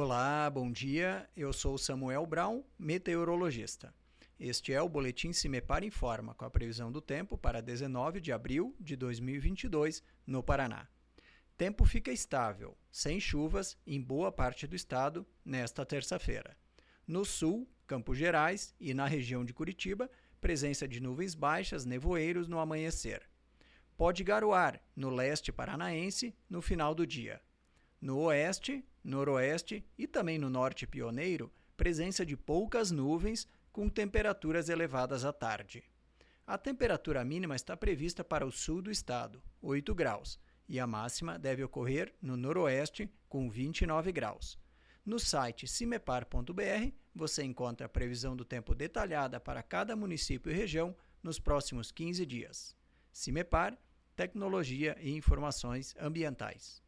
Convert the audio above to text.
Olá, bom dia. Eu sou Samuel Brown, meteorologista. Este é o Boletim Cimepar Informa, com a previsão do tempo para 19 de abril de 2022, no Paraná. Tempo fica estável, sem chuvas, em boa parte do estado nesta terça-feira. No sul, Campos Gerais e na região de Curitiba, presença de nuvens baixas, nevoeiros no amanhecer. Pode garoar no leste paranaense no final do dia. No oeste, noroeste e também no norte pioneiro, presença de poucas nuvens com temperaturas elevadas à tarde. A temperatura mínima está prevista para o sul do estado, 8 graus, e a máxima deve ocorrer no noroeste, com 29 graus. No site cimepar.br você encontra a previsão do tempo detalhada para cada município e região nos próximos 15 dias. Cimepar, Tecnologia e Informações Ambientais.